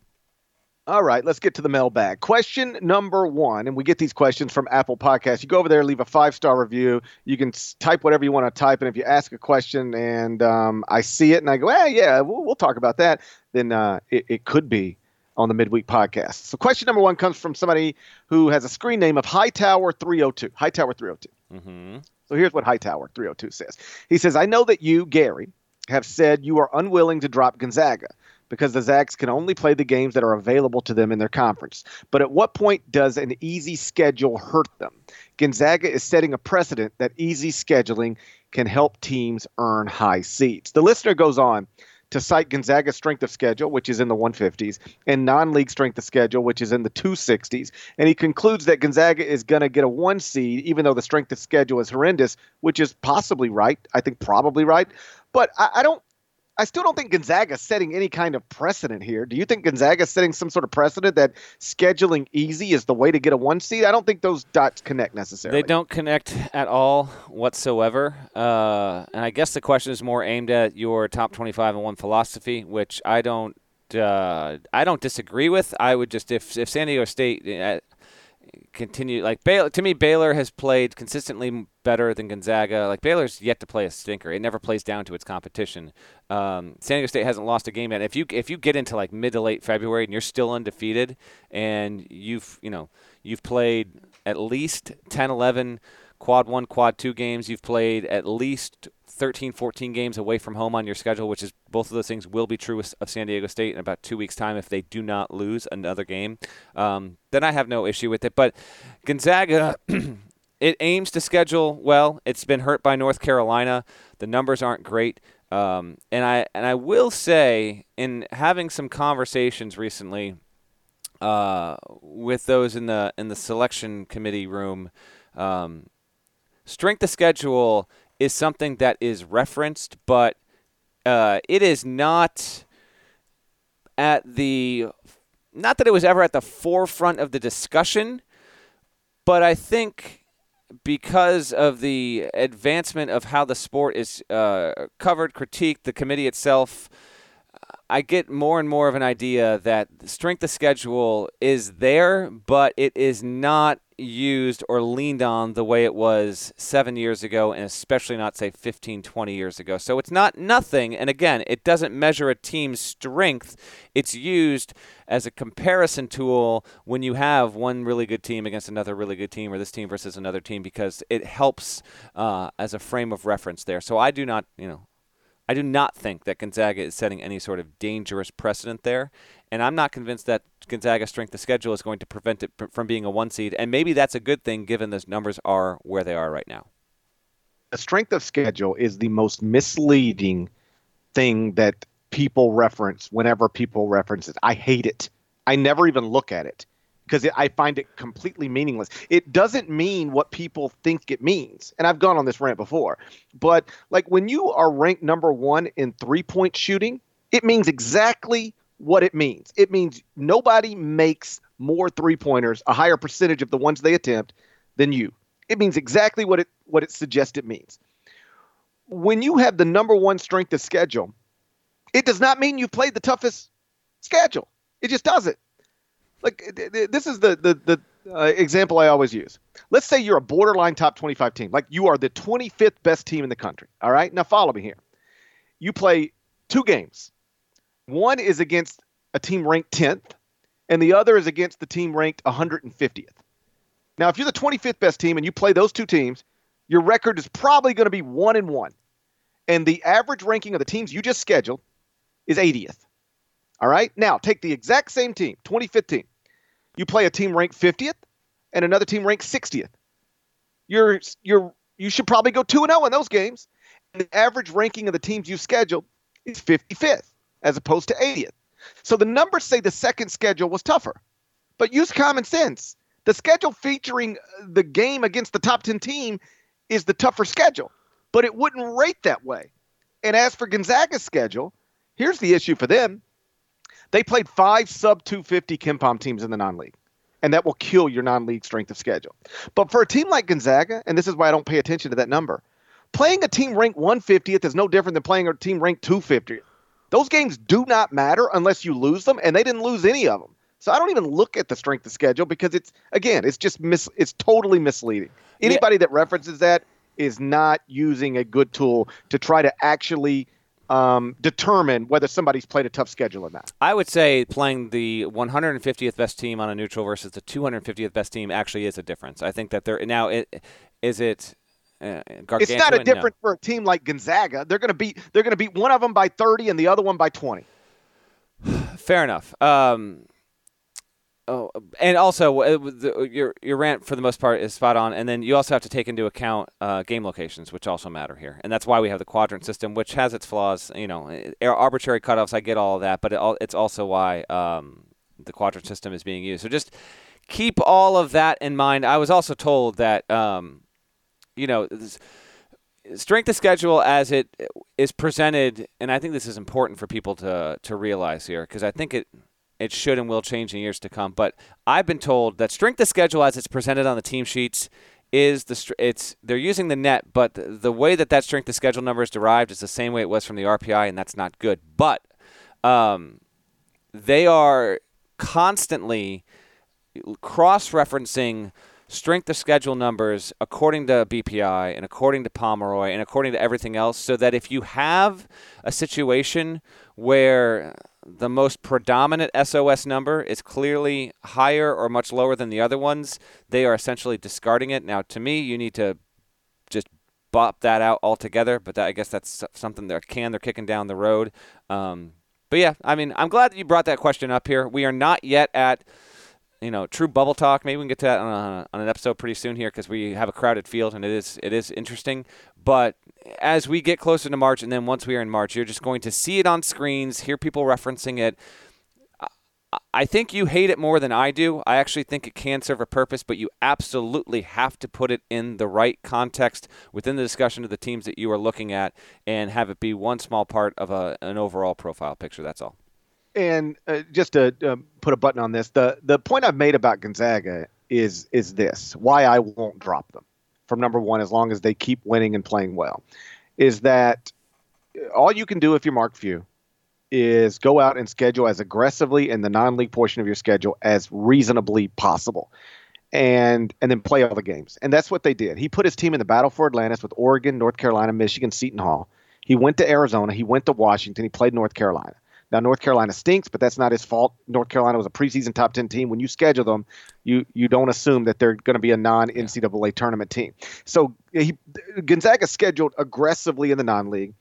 Speaker 1: All right, let's get to the mailbag. Question number one, and we get these questions from Apple Podcasts. You go over there, leave a five star review. You can type whatever you want to type, and if you ask a question and um, I see it and I go, "Ah, yeah, we'll, we'll talk about that," then uh, it, it could be on the midweek podcast. So, question number one comes from somebody who has a screen name of Hightower 302. Hightower 302.
Speaker 2: Mm-hmm.
Speaker 1: So here's what Hightower 302 says. He says, I know that you, Gary, have said you are unwilling to drop Gonzaga because the Zags can only play the games that are available to them in their conference. But at what point does an easy schedule hurt them? Gonzaga is setting a precedent that easy scheduling can help teams earn high seeds. The listener goes on to cite Gonzaga's strength of schedule, which is in the 150s, and non league strength of schedule, which is in the 260s. And he concludes that Gonzaga is going to get a one seed, even though the strength of schedule is horrendous, which is possibly right. I think probably right. But I, I don't. I still don't think Gonzaga's setting any kind of precedent here. Do you think Gonzaga's setting some sort of precedent that scheduling easy is the way to get a one seed? I don't think those dots connect necessarily.
Speaker 2: They don't connect at all whatsoever. Uh, and I guess the question is more aimed at your top 25 and one philosophy, which I don't. Uh, I don't disagree with. I would just if if San Diego State uh, continue like Baylor to me Baylor has played consistently better than Gonzaga. Like Baylor's yet to play a stinker. It never plays down to its competition. Um, San Diego State hasn't lost a game yet. If you if you get into like mid to late February and you're still undefeated and you've you know you've played at least 10 11 quad 1 quad 2 games you've played at least 13 14 games away from home on your schedule which is both of those things will be true of San Diego State in about 2 weeks time if they do not lose another game. Um, then I have no issue with it. But Gonzaga it aims to schedule well. It's been hurt by North Carolina. The numbers aren't great. Um, and I and I will say in having some conversations recently uh, with those in the in the selection committee room, um, strength of schedule is something that is referenced, but uh, it is not at the not that it was ever at the forefront of the discussion, but I think because of the advancement of how the sport is uh, covered, critiqued, the committee itself. I get more and more of an idea that strength of schedule is there, but it is not used or leaned on the way it was seven years ago, and especially not, say, 15, 20 years ago. So it's not nothing. And again, it doesn't measure a team's strength. It's used as a comparison tool when you have one really good team against another really good team, or this team versus another team, because it helps uh, as a frame of reference there. So I do not, you know, I do not think that Gonzaga is setting any sort of dangerous precedent there, and I'm not convinced that Gonzaga's strength of schedule is going to prevent it from being a one seed. And maybe that's a good thing given those numbers are where they are right now.
Speaker 1: the strength of schedule is the most misleading thing that people reference whenever people reference it. I hate it. I never even look at it because I find it completely meaningless. It doesn't mean what people think it means. And I've gone on this rant before. But like when you are ranked number 1 in three-point shooting, it means exactly what it means. It means nobody makes more three-pointers, a higher percentage of the ones they attempt than you. It means exactly what it what it suggests it means. when you have the number one strength of schedule, it does not mean you've played the toughest schedule. It just doesn't. Like this is the the the uh, example I always use. Let's say you're a borderline top 25 team. Like you are the 25th best team in the country. All right? Now follow me here. You play two games. One is against a team ranked 10th and the other is against the team ranked 150th. Now, if you're the 25th best team and you play those two teams, your record is probably going to be 1 and 1. And the average ranking of the teams you just scheduled is 80th. All right? Now, take the exact same team, 25th team. You play a team ranked 50th and another team ranked 60th. You're you're you should probably go 2 and 0 in those games. And the average ranking of the teams you scheduled is 55th as opposed to 80th. So the numbers say the second schedule was tougher. But use common sense. The schedule featuring the game against the top 10 team is the tougher schedule, but it wouldn't rate that way. And as for Gonzaga's schedule, here's the issue for them. They played five sub 250 KenPom teams in the non league, and that will kill your non league strength of schedule. But for a team like Gonzaga, and this is why I don't pay attention to that number, playing a team ranked 150th is no different than playing a team ranked 250th. Those games do not matter unless you lose them, and they didn't lose any of them. So I don't even look at the strength of schedule because it's again, it's just mis- it's totally misleading. Anybody yeah. that references that is not using a good tool to try to actually um, determine whether somebody's played a tough schedule or not.
Speaker 2: I would say playing the 150th best team on a neutral versus the 250th best team actually is a difference. I think that there now it, is it
Speaker 1: uh, it's not a different no. for a team like Gonzaga. They're going to beat they're going to beat one of them by 30 and the other one by 20.
Speaker 2: Fair enough. Um, oh, and also uh, your your rant for the most part is spot on. And then you also have to take into account uh, game locations, which also matter here, and that's why we have the quadrant system, which has its flaws. You know, arbitrary cutoffs. I get all of that, but it, it's also why um, the quadrant system is being used. So just keep all of that in mind. I was also told that. Um, you know, strength of schedule as it is presented, and I think this is important for people to to realize here because I think it it should and will change in years to come. But I've been told that strength of schedule as it's presented on the team sheets is the it's they're using the net, but the, way that that strength of schedule number is derived is the same way it was from the RPI, and that's not good. But um, they are constantly cross-referencing strength of schedule numbers according to BPI and according to Pomeroy and according to everything else, so that if you have a situation where the most predominant SOS number is clearly higher or much lower than the other ones, they are essentially discarding it. Now, to me, you need to just bop that out altogether, but that, I guess that's something they're can they're kicking down the road. Um, but yeah, I mean, I'm glad that you brought that question up here. We are not yet at you know, true bubble talk. Maybe we can get to that on, a, on an episode pretty soon here because we have a crowded field and it is it is interesting. But as we get closer to March, and then once we are in March, you're just going to see it on screens, hear people referencing it. I think you hate it more than I do. I actually think it can serve a purpose, but you absolutely have to put it in the right context within the discussion of the teams that you are looking at and have it be one small part of a, an overall profile picture. That's all
Speaker 1: and uh, just to uh, put a button on this, the the point I've made about Gonzaga is is this: why I won't drop them from number one as long as they keep winning and playing well, is that all you can do if you're Mark Few is go out and schedule as aggressively in the non-league portion of your schedule as reasonably possible and and then play all the games. And that's what they did. He put his team in the battle for Atlantis with Oregon, North Carolina, Michigan, Seton Hall. He went to Arizona, he went to Washington, he played North Carolina. Now North Carolina stinks, but that's not his fault. North Carolina was a preseason top ten team. When you schedule them, you you don't assume that they're going to be a non NCAA tournament team. So he, Gonzaga scheduled aggressively in the non-league,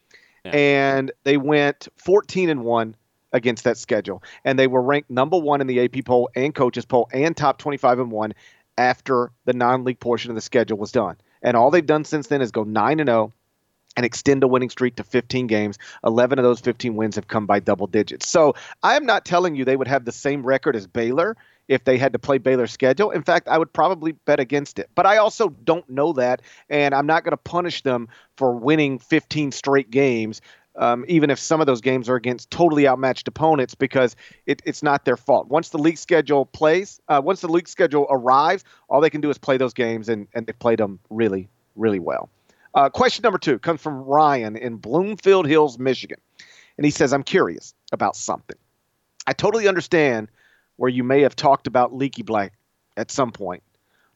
Speaker 1: yeah. and they went 14 and one against that schedule, and they were ranked number one in the AP poll and coaches poll and top 25 and one after the non-league portion of the schedule was done. And all they've done since then is go nine and zero oh and extend a winning streak to 15 games. 11 of those 15 wins have come by double digits. So I am not telling you they would have the same record as Baylor if they had to play Baylor's schedule. In fact, I would probably bet against it. But I also don't know that, and I'm not going to punish them for winning 15 straight games. Um, even if some of those games are against totally outmatched opponents, because it, it's not their fault. Once the league schedule plays, uh, once the league schedule arrives, all they can do is play those games, and, and they played them really, really well. Uh, question number two comes from Ryan in Bloomfield Hills, Michigan. And he says, I'm curious about something. I totally understand where you may have talked about leaky black at some point,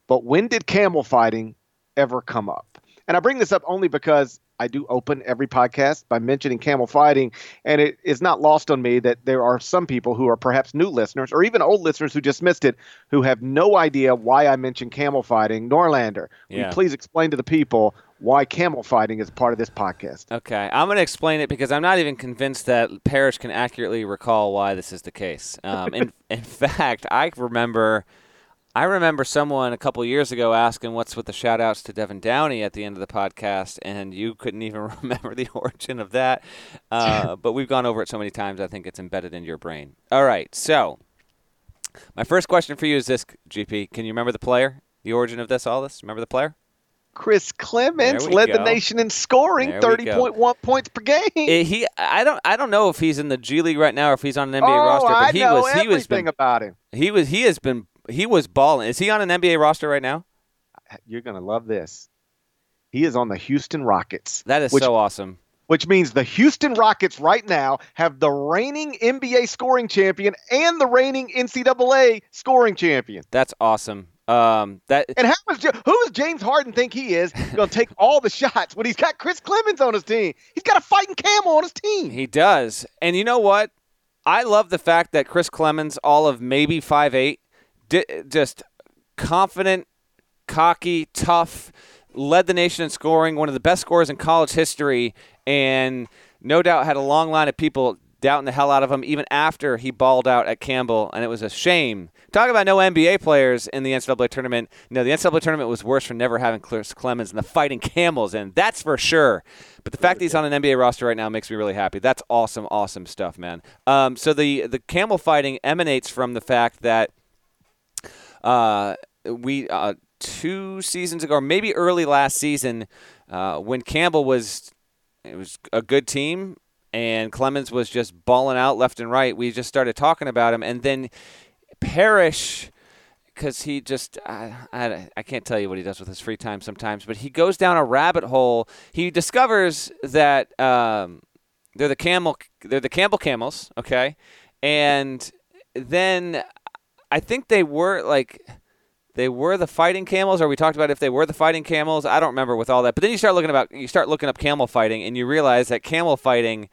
Speaker 1: but when did camel fighting ever come up? And I bring this up only because I do open every podcast by mentioning camel fighting, and it is not lost on me that there are some people who are perhaps new listeners or even old listeners who just missed it who have no idea why I mentioned camel fighting. Norlander, will
Speaker 2: Yeah.
Speaker 1: you please explain to the people why camel fighting is part of this podcast?
Speaker 2: Okay, I'm going to explain it because I'm not even convinced that Parrish can accurately recall why this is the case. Um, in, in fact, I remember, I remember someone a couple years ago asking what's with the shout outs to Devin Downey at the end of the podcast, and you couldn't even remember the origin of that. Uh, but we've gone over it so many times, I think it's embedded in your brain. All right, so my first question for you is this, GP. Can you remember the player, the origin of this, all this? Remember the player?
Speaker 1: Chris
Speaker 2: we
Speaker 1: led the nation in scoring,
Speaker 2: There
Speaker 1: 30.1 points per game.
Speaker 2: Eh, he, I don't, I don't know if he's in the G League right now or if he's on an NBA
Speaker 1: oh,
Speaker 2: roster. But
Speaker 1: I
Speaker 2: he
Speaker 1: know
Speaker 2: was, he was been,
Speaker 1: about him.
Speaker 2: he was, he has been, he was balling. Is he on an NBA roster right now?
Speaker 1: You're going to love this. He is on the Houston Rockets.
Speaker 2: That is
Speaker 1: Which-
Speaker 2: so awesome.
Speaker 1: which means the Houston Rockets right now have the reigning NBA scoring champion and the reigning NCAA scoring champion.
Speaker 2: That's awesome. Um, that
Speaker 1: And how is who does James Harden think he is going to take all the shots when he's got Chris Clemons on his team? He's got a fighting camel on his team.
Speaker 2: he does. And you know what? I love the fact that Chris Clemons, all of maybe five eight, di- just confident, cocky, tough, led the nation in scoring, one of the best scorers in college history, and no doubt had a long line of people doubting the hell out of him even after he balled out at Campbell, and it was a shame. Talk about no NBA players in the NCAA tournament. No, the NCAA tournament was worse for never having Chris Clemons and the Fighting Camels in. That's for sure. But the fact that he's on an NBA roster right now makes me really happy. That's awesome, awesome stuff, man. Um, so the the camel fighting emanates from the fact that uh, we uh, two seasons ago, or maybe early last season, uh, when Campbell was it was a good team and Clemons was just balling out left and right. We just started talking about him, and then Parrish. Because he just, I, I, I can't tell you what he does with his free time sometimes, but he goes down a rabbit hole. He discovers that um, they're the camel, they're the Campbell camels, okay, and then I think they were like they were the fighting camels, or we talked about if they were the fighting camels. I don't remember with all that. But then you start looking about you start looking up camel fighting, and you realize that camel fighting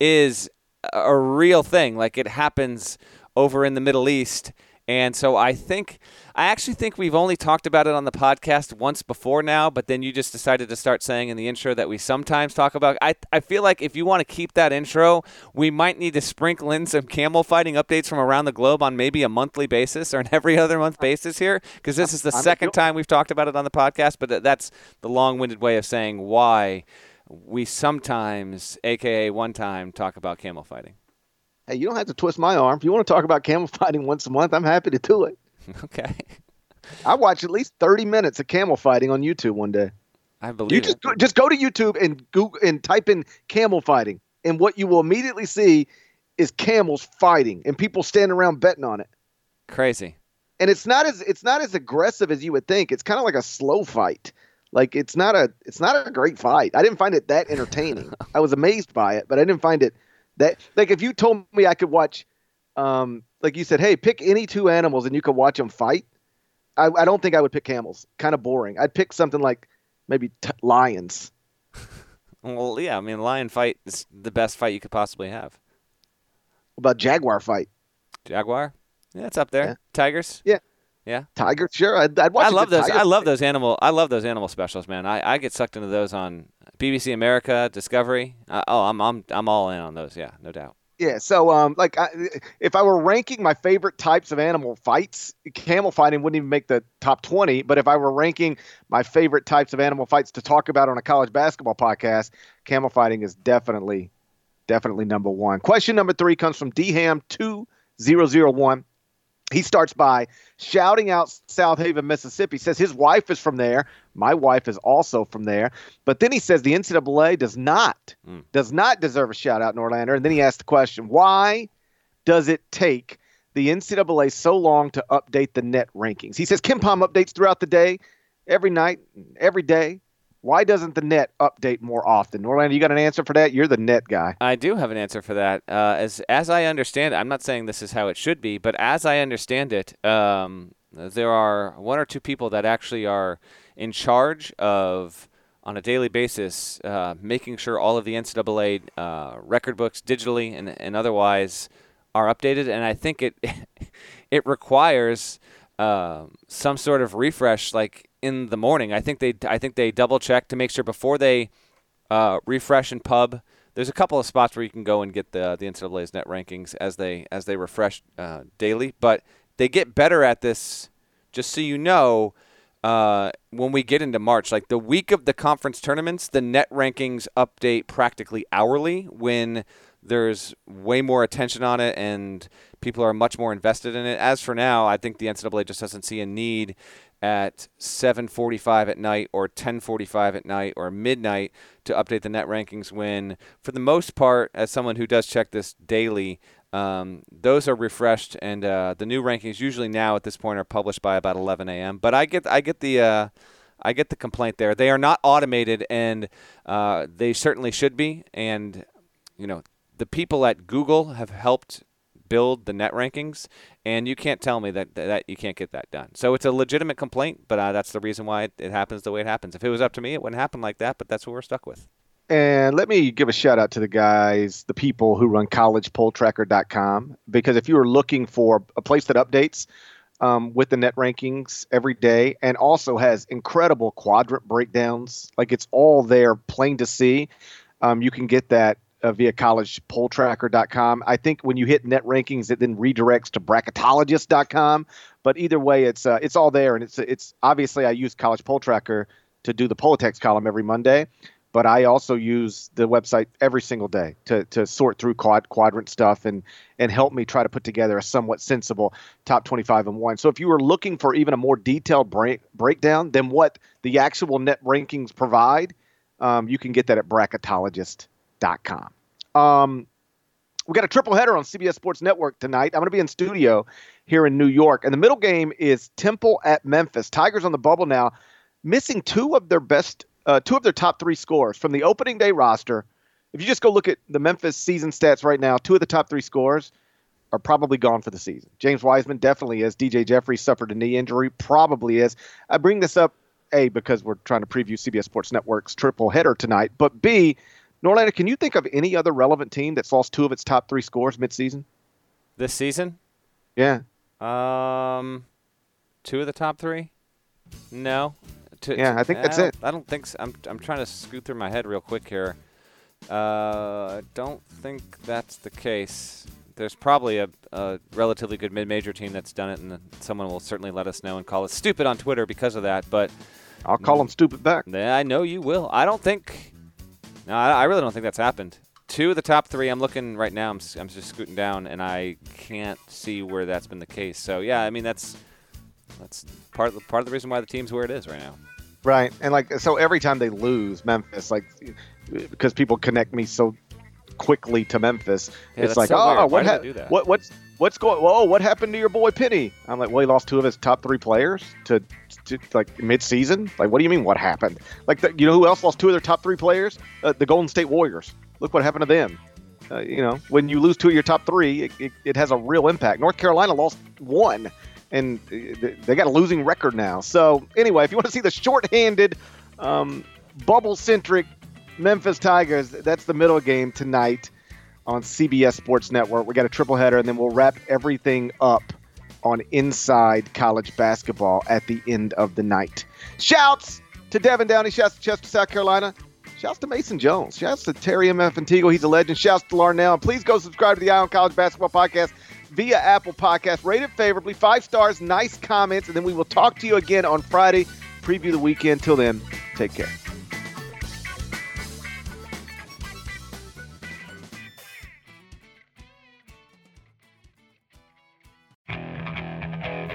Speaker 2: is a real thing. Like it happens over in the Middle East. And so I think, I actually think we've only talked about it on the podcast once before now, but then you just decided to start saying in the intro that we sometimes talk about. I, I feel like if you want to keep that intro, we might need to sprinkle in some camel fighting updates from around the globe on maybe a monthly basis or an every other month basis here, because this is the
Speaker 1: I'm
Speaker 2: second time we've talked about it on the podcast, but that's the long winded way of saying why we sometimes, aka one time, talk about camel fighting.
Speaker 1: Hey, you don't have to twist my arm. If you want to talk about camel fighting once a month, I'm happy to do it.
Speaker 2: Okay.
Speaker 1: I watch at least 30 minutes of camel fighting on YouTube one day.
Speaker 2: I believe
Speaker 1: You
Speaker 2: it.
Speaker 1: just go, just go to YouTube and Google and type in camel fighting, and what you will immediately see is camels fighting and people standing around betting on it.
Speaker 2: Crazy.
Speaker 1: And it's not as it's not as aggressive as you would think. It's kind of like a slow fight. Like it's not a it's not a great fight. I didn't find it that entertaining. I was amazed by it, but I didn't find it that like if you told me I could watch, um, like you said, hey, pick any two animals and you could watch them fight. I, I don't think I would pick camels. Kind of boring. I'd pick something like maybe t- lions.
Speaker 2: Well, yeah, I mean, lion fight is the best fight you could possibly have.
Speaker 1: about jaguar fight?
Speaker 2: Jaguar? Yeah, it's up there. Tigers.
Speaker 1: Yeah.
Speaker 2: Tigers?
Speaker 1: Tiger? Sure, I'd, I'd watch.
Speaker 2: I love those.
Speaker 1: tiger
Speaker 2: I love those animal. I love those animal specials, man. I, I get sucked into those on BBC America, Discovery. Uh, oh, I'm I'm I'm all in on those. Yeah, no doubt.
Speaker 1: Yeah, so um, like I, if I were ranking my favorite types of animal fights, camel fighting wouldn't even make the top twenty. But if I were ranking my favorite types of animal fights to talk about on a college basketball podcast, camel fighting is definitely, definitely number one. Question number three comes from dham two zero zero one. He starts by shouting out Southaven, Mississippi. Says his wife is from there. My wife is also from there. But then he says the NCAA does not
Speaker 2: Mm.
Speaker 1: does not deserve a shout out in Orlando. And then he asked the question, why does it take the NCAA so long to update the net rankings? He says KenPom updates throughout the day, every night, every day. Why doesn't the net update more often? Norlander, you got an answer for that? You're the net guy.
Speaker 2: I do have an answer for that. Uh, as as I understand it, I'm not saying this is how it should be, but as I understand it, um, there are one or two people that actually are in charge of on a daily basis, uh, making sure all of the NCAA uh, record books, digitally and, and otherwise, are updated. And I think it it requires uh, some sort of refresh, like in the morning. I think they I think they double check to make sure before they uh, refresh and pub. There's a couple of spots where you can go and get the the NCAA's net rankings as they as they refresh uh, daily, but they get better at this. Just so you know, uh, when we get into March, like the week of the conference tournaments, the net rankings update practically hourly when there's way more attention on it and people are much more invested in it. As for now, I think the NCAA just doesn't see a need at 7:45 at night or 10:45 at night or midnight to update the net rankings when for the most part as someone who does check this daily um, those are refreshed, and uh, the new rankings usually now at this point are published by about 11 a.m. But I get I get the uh, I get the complaint there. They are not automated, and uh, they certainly should be. And you know, the people at Google have helped build the net rankings, and you can't tell me that that you can't get that done. So it's a legitimate complaint, but uh, that's the reason why it, it happens the way it happens. If it was up to me, it wouldn't happen like that. But that's what we're stuck with.
Speaker 1: And let me give a shout out to the guys, the people who run collegepolltracker.com, because if you are looking for a place that updates um, with the net rankings every day and also has incredible quadrant breakdowns, like it's all there, plain to see, um, you can get that uh, via collegepolltracker.com. I think when you hit net rankings, it then redirects to bracketologist.com. But either way, it's uh, it's all there, and it's it's obviously I use College Poll Tracker to do the Poll Attacks column every Monday but I also use the website every single day to, to sort through quad, quadrant stuff and and help me try to put together a somewhat sensible top 25 and one. So if you were looking for even a more detailed break, breakdown than what the actual net rankings provide, um, you can get that at bracketologist.com. Um, we got a triple header on CBS Sports Network tonight. I'm going to be in studio here in New York, and the middle game is Temple at Memphis. Tigers on the bubble now, missing two of their best uh, two of their top three scores from the opening day roster. If you just go look at the Memphis season stats right now, two of the top three scores are probably gone for the season. James Wiseman definitely is. DJ Jeffries suffered a knee injury, probably is. I bring this up, A, because we're trying to preview CBS Sports Network's triple header tonight, but B, Norlander, can you think of any other relevant team that's lost two of its top three scores midseason?
Speaker 2: This season?
Speaker 1: Yeah.
Speaker 2: Um, two of the top three? No
Speaker 1: to, yeah, to, I think that's
Speaker 2: I
Speaker 1: it.
Speaker 2: I don't think so. I'm, I'm trying to scoot through my head real quick here. Uh, I don't think that's the case. There's probably a, a relatively good mid-major team that's done it, and someone will certainly let us know and call us stupid on Twitter because of that. But
Speaker 1: I'll call them stupid back.
Speaker 2: I know you will. I don't think. No, I, I really don't think that's happened. Two of the top three, I'm looking right now. I'm, I'm just scooting down, and I can't see where that's been the case. So yeah, I mean that's that's part of the, part of the reason why the team's where it is right now.
Speaker 1: Right, and like so, every time they lose Memphis, like because people connect me so quickly to Memphis,
Speaker 2: yeah,
Speaker 1: it's like,
Speaker 2: so
Speaker 1: oh,
Speaker 2: what,
Speaker 1: ha- what what's what's going? Whoa, what happened to your boy Penny? I'm like, well, he lost two of his top three players to, to like mid-season. Like, what do you mean? What happened? Like, the, you know who else lost two of their top three players? Uh, the Golden State Warriors. Look what happened to them. Uh, you know, when you lose two of your top three, it, it, it has a real impact. North Carolina lost one and they got a losing record now. So anyway, if you want to see the shorthanded, um, bubble-centric Memphis Tigers, that's the middle game tonight on CBS Sports Network. We got a triple header, and then we'll wrap everything up on Inside College Basketball at the end of the night. Shouts to Devin Downey. Shouts to Chester, South Carolina. Shouts to Mason Jones. Shouts to Terry M.F. Antigo. He's a legend. Shouts to Larnell. Please go subscribe to the on College Basketball Podcast via Apple Podcast. Rate it favorably, five stars, nice comments, and then we will talk to you again on Friday. Preview the weekend. Till then, take care.